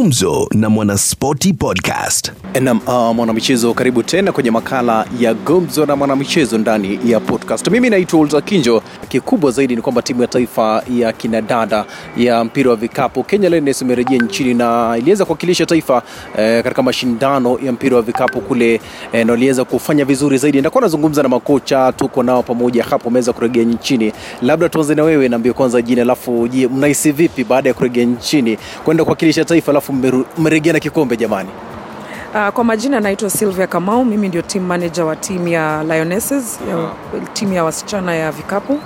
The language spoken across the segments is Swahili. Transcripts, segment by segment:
Gumzo na Mwanaspoti Podcast. Nam uh, mwanamichezo, karibu tena kwenye makala ya Gumzo na Mwanamichezo ndani ya podcast. Mimi naitwa Ulza Kinjo. Kikubwa zaidi ni kwamba timu ya taifa ya kinadada ya mpira wa vikapu Kenya Lioness imerejea nchini na iliweza kuwakilisha taifa eh, katika mashindano ya mpira wa vikapu kule eh, na waliweza kufanya vizuri zaidi. Ndakuwa nazungumza na makocha, tuko nao pamoja hapo, wameweza kurejea nchini. Labda tuanze na wewe, naambie kwanza jina, alafu mnahisi vipi baada ya kurejea nchini kwenda kuwakilisha taifa, alafu mmeru- mmerejea na kikombe jamani? Uh, kwa majina naitwa Sylvia Kamau, mimi ndio team manager wa timu ya Lionesses, ya timu ya wasichana ya vikapu.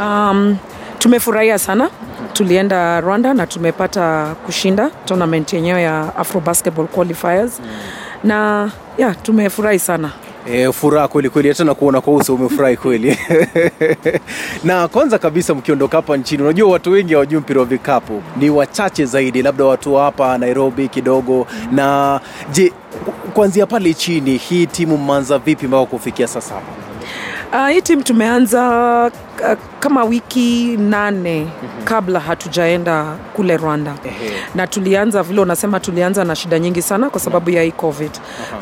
Um, tumefurahia sana, tulienda Rwanda na tumepata kushinda tournament yenyewe ya Afro Basketball Qualifiers na yeah, tumefurahi sana. E, furaha kweli kweli, hata na kuona kwa uso umefurahi kweli. na kwanza kabisa mkiondoka hapa nchini, unajua watu wengi hawajui mpira wa vikapu, ni wachache zaidi, labda watu hapa Nairobi kidogo. Na je, kuanzia pale chini, hii timu mmeanza vipi mpaka kufikia sasa hapa? Uh, hii timu tumeanza uh, kama wiki nane kabla hatujaenda kule Rwanda Ehe. na tulianza vile unasema, tulianza na shida nyingi sana kwa sababu ya hii COVID.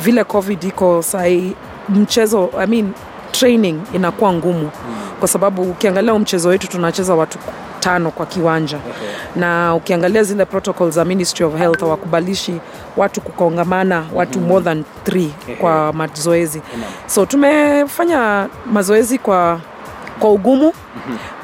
Vile COVID iko sahii, mchezo I mean, training inakuwa ngumu. Kwa sababu ukiangalia mchezo wetu tunacheza watu tano kwa kiwanja. Na ukiangalia zile protocols za Ministry of Health hawakubalishi watu kukongamana watu more than three kwa mazoezi. So tumefanya mazoezi kwa kwa ugumu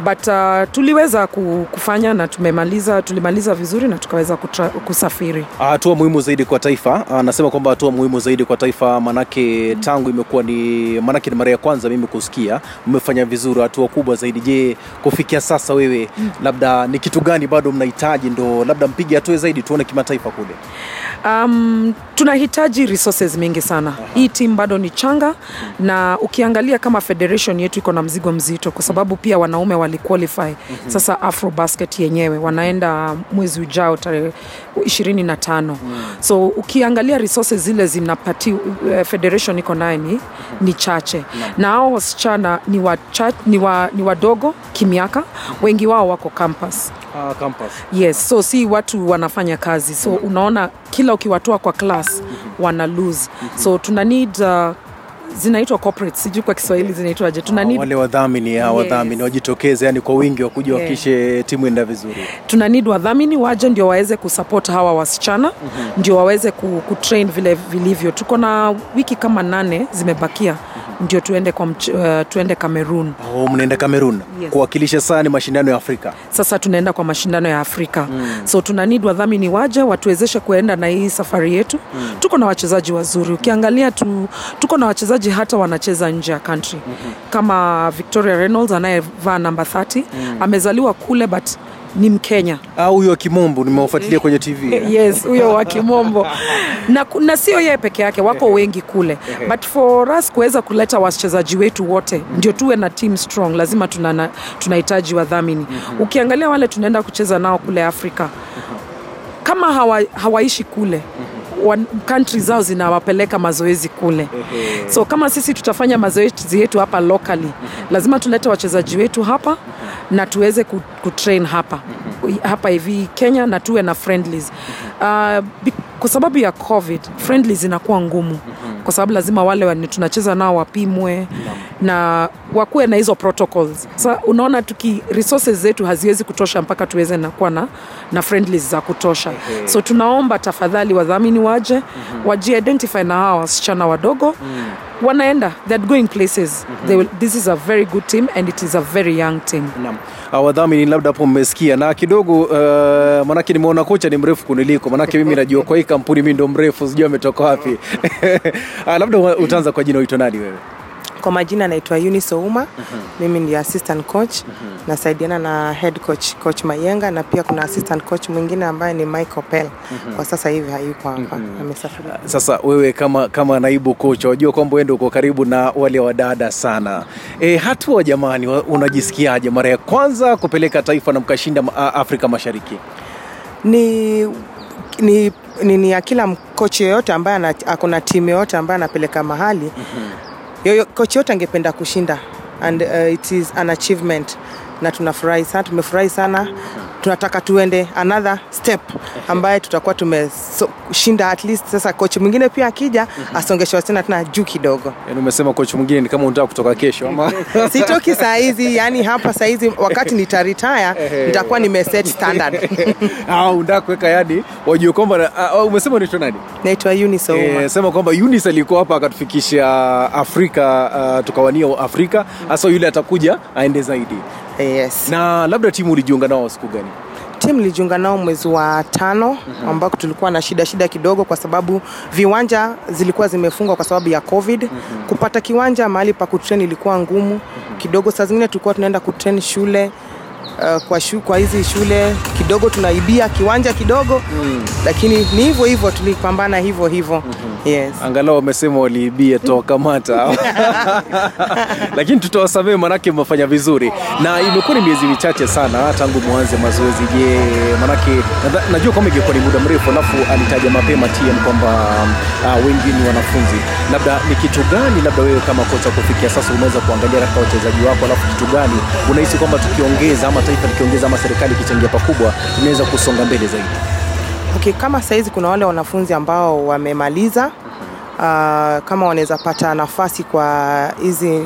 but uh, tuliweza kufanya na tumemaliza tulimaliza vizuri na tukaweza kutra, kusafiri Hatua muhimu zaidi kwa taifa, anasema kwamba hatua muhimu zaidi kwa taifa, manake tangu imekuwa ni manake ni mara ya kwanza mimi kusikia mmefanya vizuri, hatua kubwa zaidi. Je, kufikia sasa wewe, labda ni kitu gani bado mnahitaji ndo labda mpige hatua zaidi tuone kimataifa kule? Um, tunahitaji resources mingi sana. Hii timu bado ni changa, na ukiangalia kama federation yetu iko na mzigo mzito, kwa sababu pia wanaume waliqualify. Sasa afrobasket yenyewe wanaenda mwezi ujao tarehe ishirini na tano. So ukiangalia resources zile zinapati uh, federation iko naye ni, ni chache, na hao wasichana ni, wacha, ni, wa, ni wadogo kimiaka, wengi wao wako campus. Uh, campus. Yes, so si watu wanafanya kazi, so unaona kila ukiwatoa kwa class wana lose, so tuna need uh, zinaitwa corporate, sijui kwa Kiswahili zinaitwaje, tuna need, wale wadhamini wadhamini wajitokeze yani kwa wingi wakuja wakishe timu enda vizuri. tuna need wadhamini waje ndio waweze kusupport hawa wasichana ndio waweze ku, kutrain vile vilivyo. Tuko na wiki kama nane zimebakia ndio tuende kwa mch, uh, tuende Cameroon. Oh, mnaenda Cameroon? Yes. kuwakilisha sana ni mashindano ya Afrika. sasa tunaenda kwa mashindano ya Afrika. So tuna need wadhamini waje watuwezeshe kuenda na hii safari yetu. Tuko na wachezaji wazuri, ukiangalia tu, tuko na wachezaji hata wanacheza nje ya country. Kama Victoria Reynolds anayevaa namba 30 amezaliwa kule but ni Mkenya. Ah, huyo wa kimombo nimewafuatilia kwenye TV. yes huyo wa kimombo. Na, na sio yeye peke yake wako wengi kule. But for us kuweza kuleta wachezaji wetu wote ndio tuwe na team strong lazima tunana- tunahitaji wadhamini. Ukiangalia wale tunaenda kucheza nao kule afrika kama hawa, hawaishi kule kantri country zao zinawapeleka mazoezi kule. So kama sisi tutafanya mazoezi yetu hapa locally lazima tulete wachezaji wetu hapa na tuweze kutrain hapa. Hapa hivi kenya na tuwe na friendlies. Uh, kwa sababu ya covid friendlies inakuwa ngumu kwa sababu lazima wale wani tunacheza nao wapimwe na wakuwe na hizo protocols. Sa unaona tuki resources zetu haziwezi kutosha mpaka tuweze na kuwa na, na friendlies za kutosha. So tunaomba tafadhali wadhamini waje wajiidentify na hawa wasichana wadogo. Wanaenda they're going places. They will, this is a very good team and it is a very young team. Naam. Wadhamini labda hapo mmesikia. Na kidogo uh, manake nimeona kocha ni mrefu kuniliko. Manake mimi najua kwa hii kampuni mi ndo mrefu sijui ametoka wapi. Ah, labda utaanza kwa jina uitwa nani wewe Kwa majina naitwa Eunice Ouma. Mimi ndiye assistant coach. Nasaidiana na head coach coach Mayenga na pia kuna assistant coach mwingine ambaye ni Michael Pell. Kwa sasa hivi hayuko hapa. Amesafiri. sasa wewe kama kama naibu coach wajua kwamba wewe ndio uko karibu na wale wadada sana e, hatua jamani unajisikiaje mara ya kwanza kupeleka taifa na mkashinda afrika mashariki Ni ni ni, ni ya kila kochi yoyote ambaye akona timu yoyote ambaye anapeleka mahali yoyo, kochi yote angependa kushinda. And uh, it is an achievement. Na tunafurahi sana tumefurahi sana tunataka tuende another step ambaye tutakuwa tumeshinda at least sasa coach mwingine pia akija asongeshe wasichana tena juu kidogo Yaani umesema coach mwingine ni kama unataka kutoka kesho ama sitoki saa hizi yani hapa saa hizi wakati nitaretire nitakuwa nimeset standard au unataka kuweka yani wajue kwamba uh, umesema unaitwa nani? naitwa Eunice Ouma. Eh, sema kwamba Eunice alikuwa hapa akatufikisha Afrika uh, tukawania Afrika hasa yule atakuja aende zaidi. Yes. Na labda timu ulijiunga nao siku gani? timu ilijiunga nao mwezi wa tano ambako tulikuwa na shida shida kidogo kwa sababu viwanja zilikuwa zimefungwa kwa sababu ya covid. Kupata kiwanja mahali pa kutrain ilikuwa ngumu kidogo. Saa zingine tulikuwa tunaenda kutrain shule Uh, kwa, shu, kwa hizi shule kidogo tunaibia kiwanja kidogo lakini ni hivyo hivyo tulipambana hivyo hivyo yes. Angalau wamesema waliibia tutawakamata, lakini tutawasamehe manake mmefanya vizuri, na imekuwa ni miezi michache sana tangu mwanze mazoezi. Je, manake najua kwamba ingekuwa ni muda mrefu, alafu alitaja mapema TM kwamba uh, wengi ni wanafunzi. Labda ni kitu gani, labda wewe kama kocha kufikia sasa umeweza kuangalia katika wachezaji wako, alafu kitu gani unahisi kwamba tukiongeza ama taifa likiongeza ama serikali ikichangia pakubwa tunaweza kusonga mbele zaidi? Okay, kama saizi kuna wale wanafunzi ambao wamemaliza Uh, kama wanaweza pata nafasi kwa hizi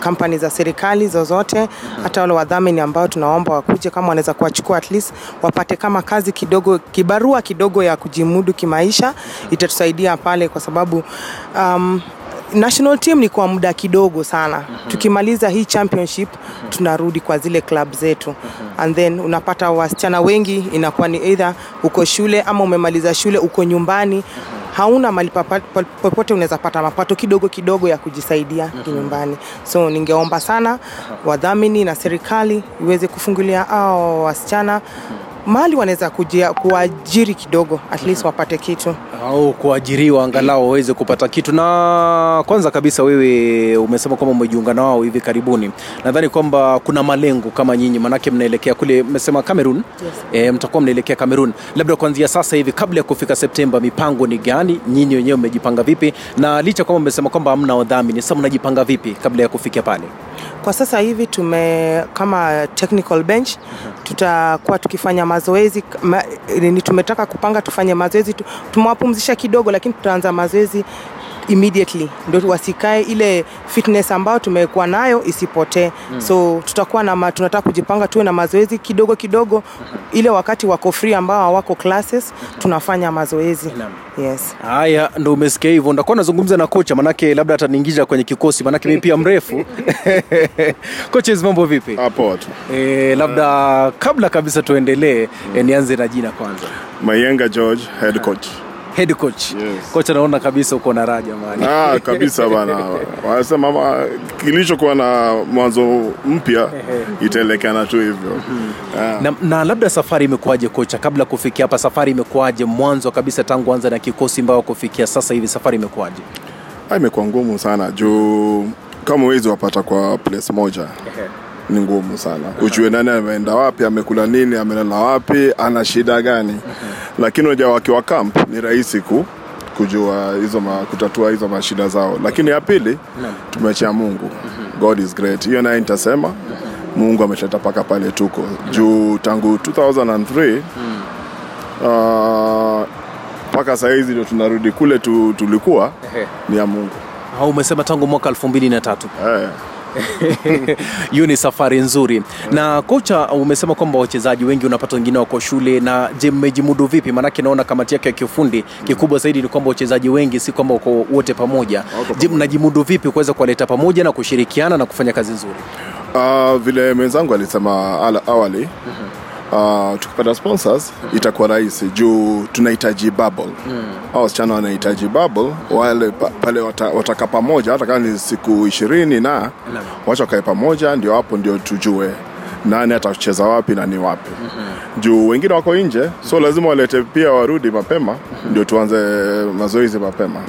kampani za serikali zozote, hata wale wadhamini ambao tunaomba wakuje, kama wanaweza kuwachukua at least wapate kama kazi kidogo, kibarua kidogo ya kujimudu kimaisha, itatusaidia pale, kwa sababu um, national team ni kwa muda kidogo sana. Tukimaliza hii championship tunarudi kwa zile club zetu, and then unapata wasichana wengi inakuwa ni either uko shule ama umemaliza shule uko nyumbani hauna mali popote unaweza pata mapato kidogo kidogo ya kujisaidia nyumbani. So ningeomba sana wadhamini na serikali iweze kufungulia ao wasichana mahali wanaweza kuajiri kidogo, at least wapate kitu. au kuajiriwa angalau waweze kupata kitu. Na kwanza kabisa, wewe umesema kwamba umejiunga na wao hivi karibuni. Nadhani kwamba kuna malengo kama nyinyi, manake mnaelekea kule, mmesema Cameroon. Yes. E, mtakuwa mnaelekea Cameroon. Labda kuanzia sasa hivi, kabla ya kufika Septemba, mipango ni gani? Nyinyi wenyewe mmejipanga vipi? Na licha kwamba mmesema kwamba hamna wadhamini, sasa mnajipanga vipi kabla ya kufikia pale? Kwa sasa hivi tume kama technical bench tutakuwa tukifanya mazoezi ma, ni tumetaka kupanga tufanye mazoezi tumewapumzisha kidogo, lakini tutaanza mazoezi immediately ndio wasikae ile fitness ambayo tumekuwa nayo isipotee. So tutakuwa na tunataka kujipanga tuwe na mazoezi kidogo kidogo, ile wakati wako free ambao hawako classes tunafanya mazoezi. Yes. Haya, ndo umesikia hivyo. Ndakuwa nazungumza na kocha, manake labda ataniingiza kwenye kikosi, manake mi pia mrefu. Coaches, mambo vipi? Hapo tu. E, labda kabla kabisa tuendelee, e, nianze na jina kwanza. Mayenga George, head coach. Head coach. Yes. Kocha, naona kabisa uko na raja mani. Ah, kabisa bana. Wanasema ma- kilichokuwa na mwanzo mpya itaelekana tu hivyo. Ah. Na, na labda safari imekuwaje kocha, kabla kufikia hapa, safari imekuwaje mwanzo kabisa tangu anza na kikosi mbao kufikia sasa hivi, safari imekuwaje? Ah, imekuwa ngumu sana juu kama uwezi wapata kwa place moja ni ngumu sana. Ujue nani ameenda wapi amekula nini amelala wapi ana shida gani. Lakini unajua wakiwa camp ni rahisi ku kujua hizo ma, kutatua hizo mashida zao. Lakini ya pili tumechea mungu. God is great. Hiyo naye nitasema mungu ametuleta mpaka pale tuko. Juu tangu 2003 ah, mpaka sahizi ndio tunarudi kule tu, tulikuwa ni ya mungu. Umesema tangu mwaka elfu mbili na tatu. Eh. hiyo ni safari nzuri. Na kocha, umesema kwamba wachezaji wengi unapata wengine wako shule, na je, mmejimudu vipi? Maanake naona kamati yake ya kiufundi kikubwa zaidi ni kwamba wachezaji wengi si kwamba wako wote pamoja. Je, mnajimudu vipi kuweza kuwaleta pamoja na kushirikiana na kufanya kazi nzuri? Uh, vile mwenzangu alisema awali uh, tukipata sponsors itakuwa rahisi. Juu tunahitaji bubble. Au wasichana wanahitaji bubble. Wale pa, pale watakaa wataka pamoja hata kama ni siku ishirini na wacha wakae pamoja ndio hapo ndio tujue nani atacheza wapi na ni wapi juu wengine wako nje so lazima walete pia warudi mapema ndio tuanze mazoezi mapema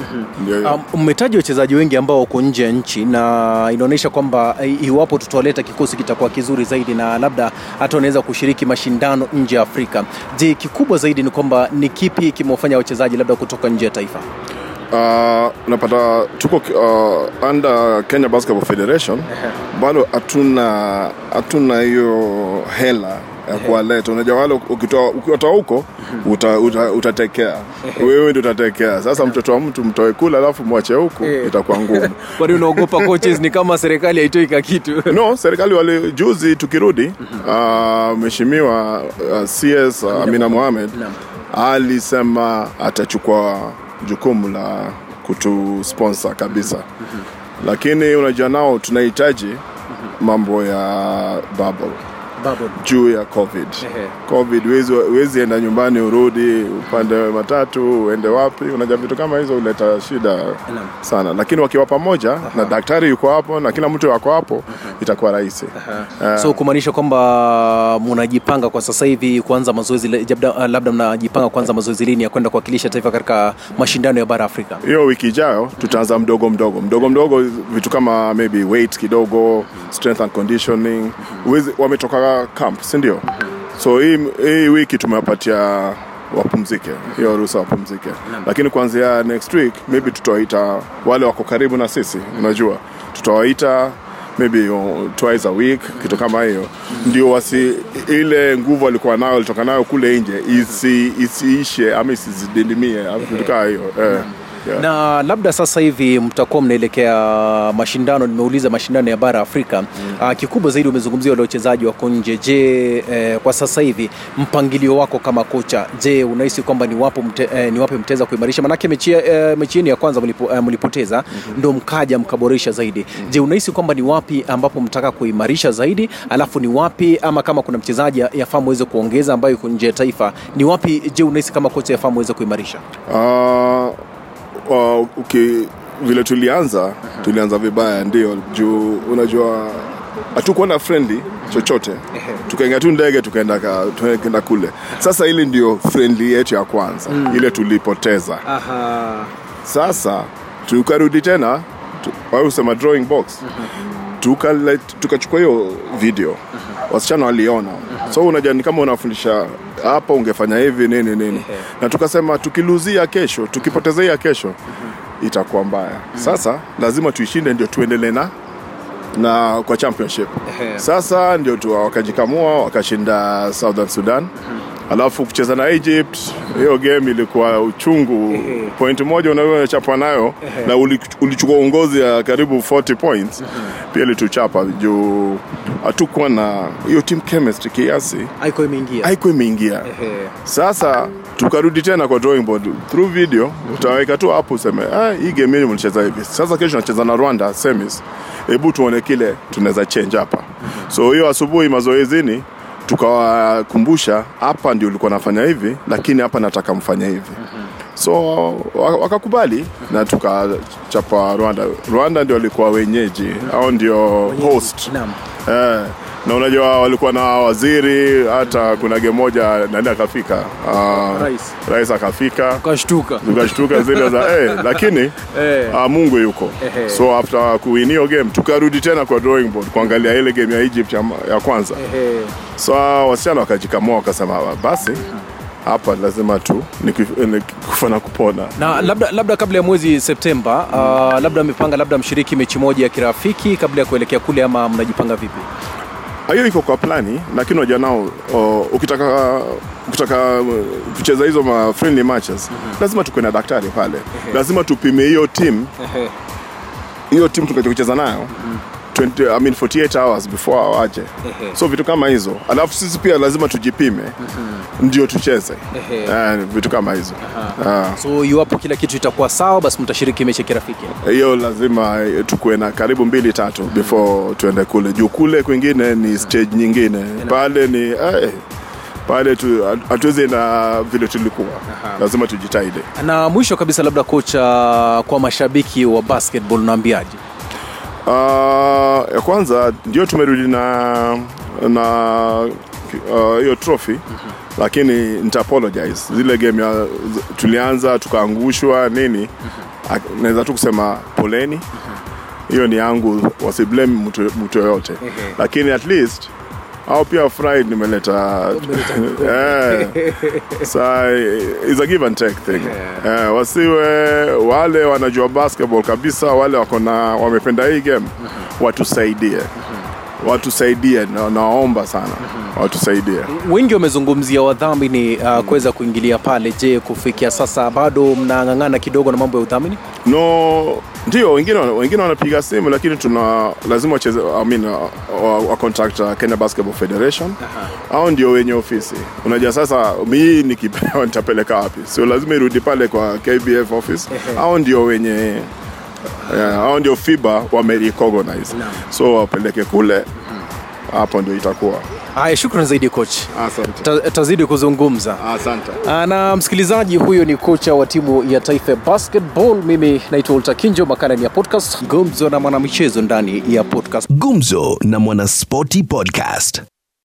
mmetaji. Um, mmetaja wachezaji wengi ambao wako nje ya nchi na inaonyesha kwamba eh, iwapo tutawaleta kikosi kitakuwa kizuri zaidi na labda hata wanaweza kushiriki mashindano nje ya Afrika. Je, kikubwa zaidi ni kwamba ni kipi kimewafanya wachezaji labda kutoka nje ya taifa? Uh, napata tuko uh, under Kenya Basketball Federation bado hatuna hatuna hiyo hela ya kuwaleta. Unajua wale ukiwatoa huko uta, uta, utatekea. Wewe ndio utatekea. Sasa mtoto wa mtu mtoe kula alafu mwache huku itakuwa ngumu. Kwani unaogopa coaches? Ni kama serikali haitoi ka kitu. No serikali wali juzi tukirudi uh, mheshimiwa uh, cs uh, amina mohamed alisema atachukua jukumu la kutusponsor kabisa. Lakini unajua nao tunahitaji mambo ya bubble Bubble. juu ya covid. Ehe. covid huwezi- enda nyumbani urudi upande matatu uende wapi. Unajua vitu kama hizo huleta shida sana. Lakini wakiwa pamoja na daktari yuko hapo na kila mtu wako hapo itakuwa rahisi. Eh, so kumaanisha kwamba mnajipanga kwa sasa hivi kuanza mazoezi labda, labda mnajipanga kuanza mazoezi lini ya kwenda kuwakilisha taifa katika mashindano ya bara Afrika? Hiyo wiki ijayo tutaanza mdogo mdogo. Mdogo mdogo vitu kama maybe weight kidogo strength and conditioning. Huwezi- wametoka camp si ndio? So hii, hii wiki tumewapatia wapumzike hiyo ruhusa wapumzike. Lakini kuanzia next week maybe tutawaita wale wako karibu na sisi unajua. Tutawaita maybe twice a week kitu kama hiyo. Ndio wasi ile nguvu alikuwa nayo alitoka nayo kule nje isi, isiishe ama isizididimie vitu kama hiyo eh, yeah. na labda sasa hivi mtakuwa mnaelekea mashindano nimeuliza mashindano ya bara Afrika mm. kikubwa zaidi umezungumzia wale wachezaji wako nje je eh, kwa sasa hivi mpangilio wako kama kocha je unahisi kwamba ni wapo mte, eh, ni wapi mtaweza kuimarisha manake mechi, eh, mechi yenu ya kwanza mlipo, eh, mlipoteza mm-hmm. ndo mkaja mkaboresha zaidi mm-hmm. je unahisi kwamba ni wapi ambapo mtaka kuimarisha zaidi alafu ni wapi ama kama kuna mchezaji yafaa muweze kuongeza ambayo yuko nje ya taifa ni wapi je unahisi kama kocha yafaa muweze kuimarisha Uh, uh, okay, vile tulianza tulianza vibaya ndio juu unajua hatukuwa na friendly chochote. Tukaingia tu ndege tukaenda tukaenda kule. Sasa ile ndio friendly yetu ya kwanza ile tulipoteza. Aha. sasa tukarudi tena tu- drawing box. Tukachukua tukachukua hiyo video. Wasichana waliona so unajua ni kama unafundisha hapa ungefanya hivi nini nini. Na tukasema tukiluzia kesho tukipotezea kesho itakuwa mbaya. Sasa lazima tuishinde ndio tuendelee na na kwa championship. Sasa ndio tu wakajikamua wakashinda southern sudan alafu kucheza na egypt hiyo game ilikuwa uchungu. Point moja unachapwa nayo na ulichukua uongozi ya karibu 40 points pia ilituchapa juu hatukuwa na hiyo team chemistry kiasi. Haiko imeingia. Haiko imeingia. Sasa tukarudi tena kwa drawing board. Through video utaweka tu hapo useme ah, hii game yenu mlicheza hivi. Sasa kesho nacheza na rwanda semis. Hebu tuone kile tunaweza change hapa. So hiyo asubuhi mazoezini tukawakumbusha hapa ndio ulikuwa nafanya hivi lakini hapa nataka mfanye hivi. So wakakubali na tukachapa rwanda. Rwanda ndio walikuwa wenyeji au ndio host. Eh, na unajua walikuwa na waziri hata kuna game moja nani akafika uh, Rais. rais akafika Ukashtuka. tukashtuka zile za eh, lakini Eh. uh, mungu yuko Ehe. so after kuwin hiyo game tukarudi tena kwa drawing board kuangalia ile game ya egypt ya, ya kwanza Ehe. so wasichana wakajikamua wakasema basi hapa lazima tu ni kuf- ni kufa na kupona na labda, labda kabla ya mwezi Septemba uh, labda mmepanga labda mshiriki mechi moja ya kirafiki kabla ya kuelekea kule ama mnajipanga vipi? Hiyo iko kwa plani lakini unajua nao ukitaka ukitaka kucheza hizo ma friendly matches lazima tukuwe na daktari pale. Lazima tupime hiyo timu hiyo team tukaja kucheza nayo 20, I mean 48 hours before waje so vitu kama hizo. Alafu sisi pia lazima tujipime. Ndio tucheze. Eh, vitu kama hizo. Ah. So iwapo kila kitu itakuwa sawa, basi mtashiriki mechi kirafiki. hiyo lazima eh, tukuwe na karibu mbili tatu before tuende kule. Juu kule kwingine ni stage nyingine. Pale ni eh, pale hatuwezi na vile tulikuwa. Lazima tujitahidi Na mwisho kabisa, labda kocha, kwa mashabiki wa basketball unaambiaje? Ah, ya kwanza ndio tumerudi na na hiyo hiyo trophy lakini nita apologize zile game ya, tulianza tukaangushwa nini Ak- naweza tu kusema poleni. Hiyo ni yangu wasiblame mtu, yoyote. Lakini at least au pia fried nimeleta. Is a give and take thing. Eh, wasiwe wale wanajua basketball kabisa wale wako na wamependa hii game watusaidie. Watusaidie na nawaomba sana watusaidie. Wengi wamezungumzia wadhamini uh, kuweza kuingilia pale. Je kufikia sasa bado mnang'ang'ana kidogo na mambo ya udhamini? No ndio wengine wengine wanapiga simu lakini tuna lazima wacheze I mean, uh, wa, wa contact uh, Kenya Basketball Federation. Au ndio wenye ofisi. Unajua sasa mii nikipewa nitapeleka wapi? Sio lazima irudi pale kwa KBF office. Au ndio wenye yeah, au ndio FIBA wamerecognize so wapeleke kule. Hapo ndio itakuwa haya shukran zaidi coach. Asante. Tazidi kuzungumza. Asante. Ah, na msikilizaji huyo ni kocha wa timu ya taifa ya basketball. Mimi naitwa ultakinjo makala ni ya podcast. Gumzo na mwanamichezo ndani ya podcast. Gumzo na Mwanaspoti Podcast.